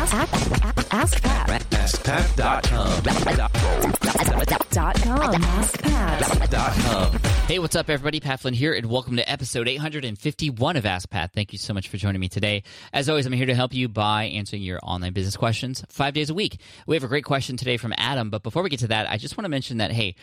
Ask, ask, ask Pat. AskPat.com. Dot com. Ask Pat. Hey, what's up, everybody? Pat Flynn here, and welcome to episode 851 of Ask Pat. Thank you so much for joining me today. As always, I'm here to help you by answering your online business questions five days a week. We have a great question today from Adam, but before we get to that, I just want to mention that, hey,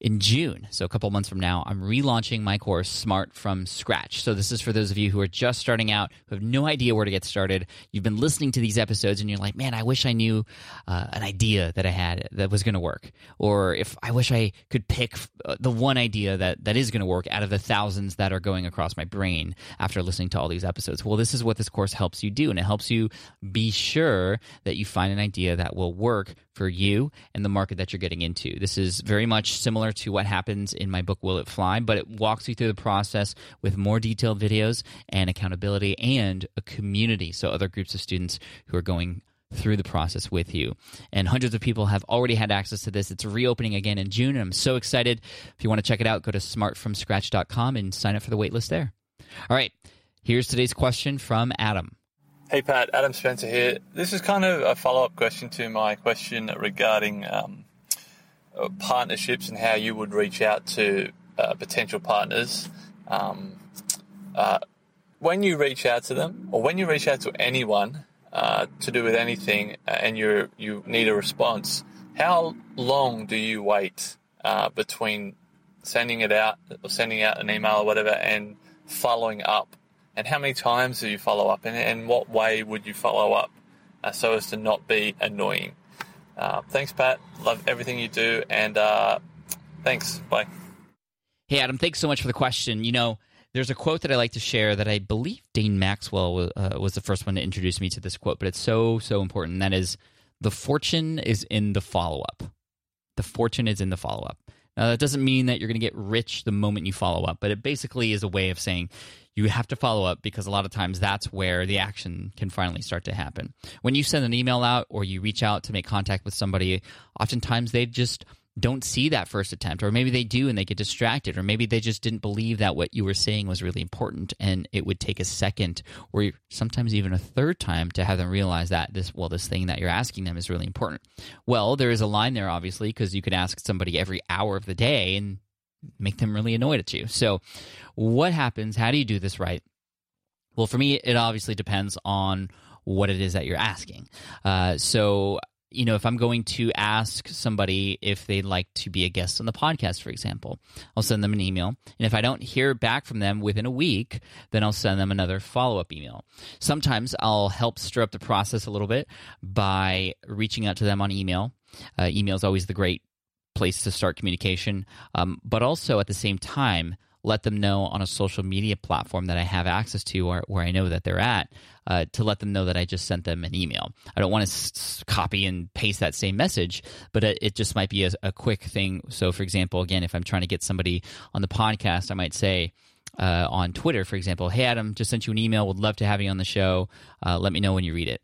in June, so a couple months from now, I'm relaunching my course, Smart from Scratch. So, this is for those of you who are just starting out, who have no idea where to get started. You've been listening to these episodes and you're like, man, I wish I knew uh, an idea that I had that was going to work. Or if I wish I could pick uh, the one idea that, that is going to work out of the thousands that are going across my brain after listening to all these episodes. Well, this is what this course helps you do, and it helps you be sure that you find an idea that will work for you and the market that you're getting into. This is very much similar to what happens in my book, Will It Fly, but it walks you through the process with more detailed videos and accountability and a community. So, other groups of students who are going through the process with you. And hundreds of people have already had access to this. It's reopening again in June, and I'm so excited. If you want to check it out, go to smartfromscratch.com and sign up for the waitlist there. All right, here's today's question from Adam. Hey Pat, Adam Spencer here. This is kind of a follow up question to my question regarding um, uh, partnerships and how you would reach out to uh, potential partners. Um, uh, when you reach out to them, or when you reach out to anyone uh, to do with anything, uh, and you you need a response, how long do you wait uh, between sending it out or sending out an email or whatever and following up? And how many times do you follow up? And in what way would you follow up uh, so as to not be annoying? Uh, thanks, Pat. Love everything you do. And uh, thanks. Bye. Hey, Adam, thanks so much for the question. You know, there's a quote that I like to share that I believe Dane Maxwell uh, was the first one to introduce me to this quote, but it's so, so important. And that is the fortune is in the follow up. The fortune is in the follow up. Now, that doesn't mean that you're going to get rich the moment you follow up, but it basically is a way of saying you have to follow up because a lot of times that's where the action can finally start to happen. When you send an email out or you reach out to make contact with somebody, oftentimes they just don't see that first attempt, or maybe they do and they get distracted, or maybe they just didn't believe that what you were saying was really important, and it would take a second, or sometimes even a third time to have them realize that this well, this thing that you're asking them is really important. Well, there is a line there, obviously, because you could ask somebody every hour of the day, and make them really annoyed at you. So, what happens? How do you do this right? Well, for me, it obviously depends on what it is that you're asking. Uh, so, you know, if I'm going to ask somebody if they'd like to be a guest on the podcast, for example, I'll send them an email. And if I don't hear back from them within a week, then I'll send them another follow up email. Sometimes I'll help stir up the process a little bit by reaching out to them on email. Uh, email is always the great place to start communication, um, but also at the same time, let them know on a social media platform that I have access to or where I know that they're at uh, to let them know that I just sent them an email. I don't want to s- copy and paste that same message, but it, it just might be a, a, quick thing. So, for example, again, if I'm trying to get somebody on the podcast, I might say, uh, on Twitter, for example, hey, Adam, just sent you an email. Would love to have you on the show. Uh, let me know when you read it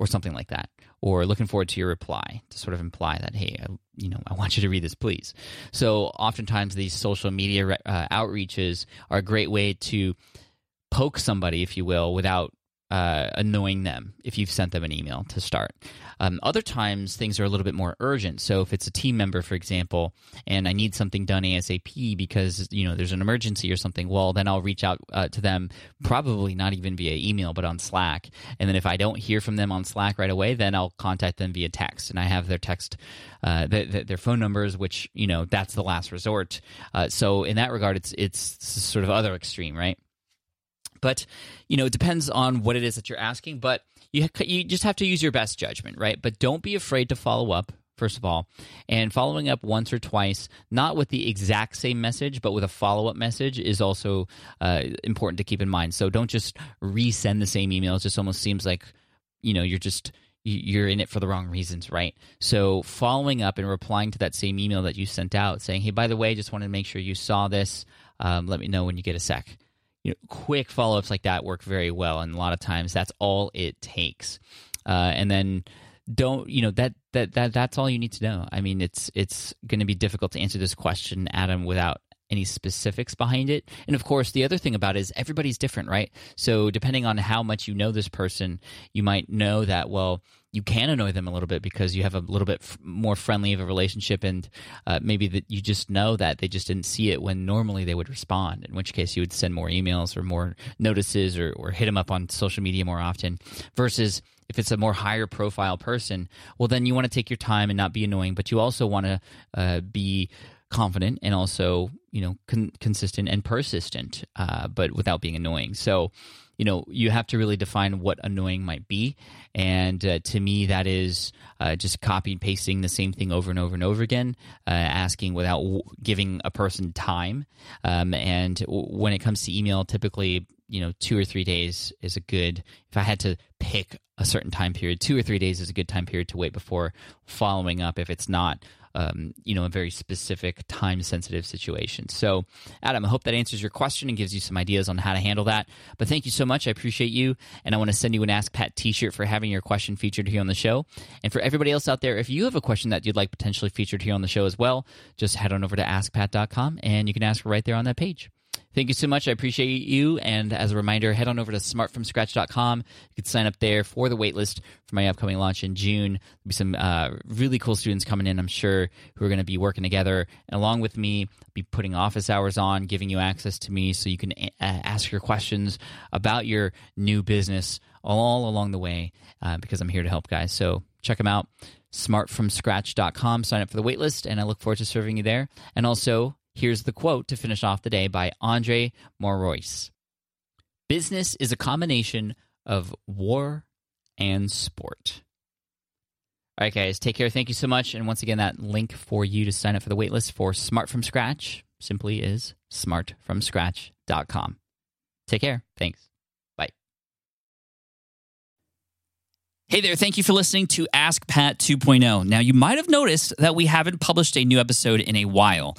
or something like that or looking forward to your reply to sort of imply that hey I, you know i want you to read this please so oftentimes these social media uh, outreaches are a great way to poke somebody if you will without uh, annoying them if you've sent them an email to start. Um, other times, things are a little bit more urgent. So, if it's a team member, for example, and I need something done ASAP because you know there's an emergency or something, well, then I'll reach out uh, to them, probably not even via email, but on Slack. And then if I don't hear from them on Slack right away, then I'll contact them via text, and I have their text, uh, their, their, phone numbers, which you know that's the last resort. Uh, so, in that regard, it's it's sort of other extreme, right? But you know, it depends on what it is that you're asking. But you you just have to use your best judgment, right? But don't be afraid to follow up. First of all, and following up once or twice, not with the exact same message, but with a follow up message, is also uh, important to keep in mind. So don't just resend the same email. It just almost seems like you know you're just you're in it for the wrong reasons, right? So following up and replying to that same email that you sent out, saying, "Hey, by the way, just wanted to make sure you saw this. Um, let me know when you get a sec." You know, quick follow ups like that work very well, and a lot of times that's all it takes. Uh, and then don't you know that that that that's all you need to know. I mean, it's it's going to be difficult to answer this question, Adam, without any specifics behind it. And of course, the other thing about it is everybody's different, right? So depending on how much you know this person, you might know that, well, you can annoy them a little bit because you have a little bit f- more friendly of a relationship and uh, maybe that you just know that they just didn't see it when normally they would respond in which case you would send more emails or more notices or, or hit them up on social media more often versus if it's a more higher profile person well then you want to take your time and not be annoying but you also want to uh, be confident and also you know con- consistent and persistent uh, but without being annoying. So you know you have to really define what annoying might be. And uh, to me that is uh, just copy and pasting the same thing over and over and over again uh, asking without w- giving a person time. Um, and w- when it comes to email typically you know two or three days is a good if i had to pick a certain time period two or three days is a good time period to wait before following up if it's not um, you know, a very specific time sensitive situation. So, Adam, I hope that answers your question and gives you some ideas on how to handle that. But thank you so much. I appreciate you. And I want to send you an Ask Pat t shirt for having your question featured here on the show. And for everybody else out there, if you have a question that you'd like potentially featured here on the show as well, just head on over to askpat.com and you can ask right there on that page. Thank you so much. I appreciate you. And as a reminder, head on over to smartfromscratch.com. You can sign up there for the waitlist for my upcoming launch in June. There'll be some uh, really cool students coming in, I'm sure, who are going to be working together. And along with me, I'll be putting office hours on, giving you access to me so you can a- ask your questions about your new business all along the way uh, because I'm here to help, guys. So check them out smartfromscratch.com. Sign up for the waitlist, and I look forward to serving you there. And also, Here's the quote to finish off the day by Andre Maurois Business is a combination of war and sport. All right, guys, take care. Thank you so much. And once again, that link for you to sign up for the waitlist for Smart from Scratch simply is smartfromscratch.com. Take care. Thanks. Bye. Hey there, thank you for listening to Ask Pat 2.0. Now, you might have noticed that we haven't published a new episode in a while.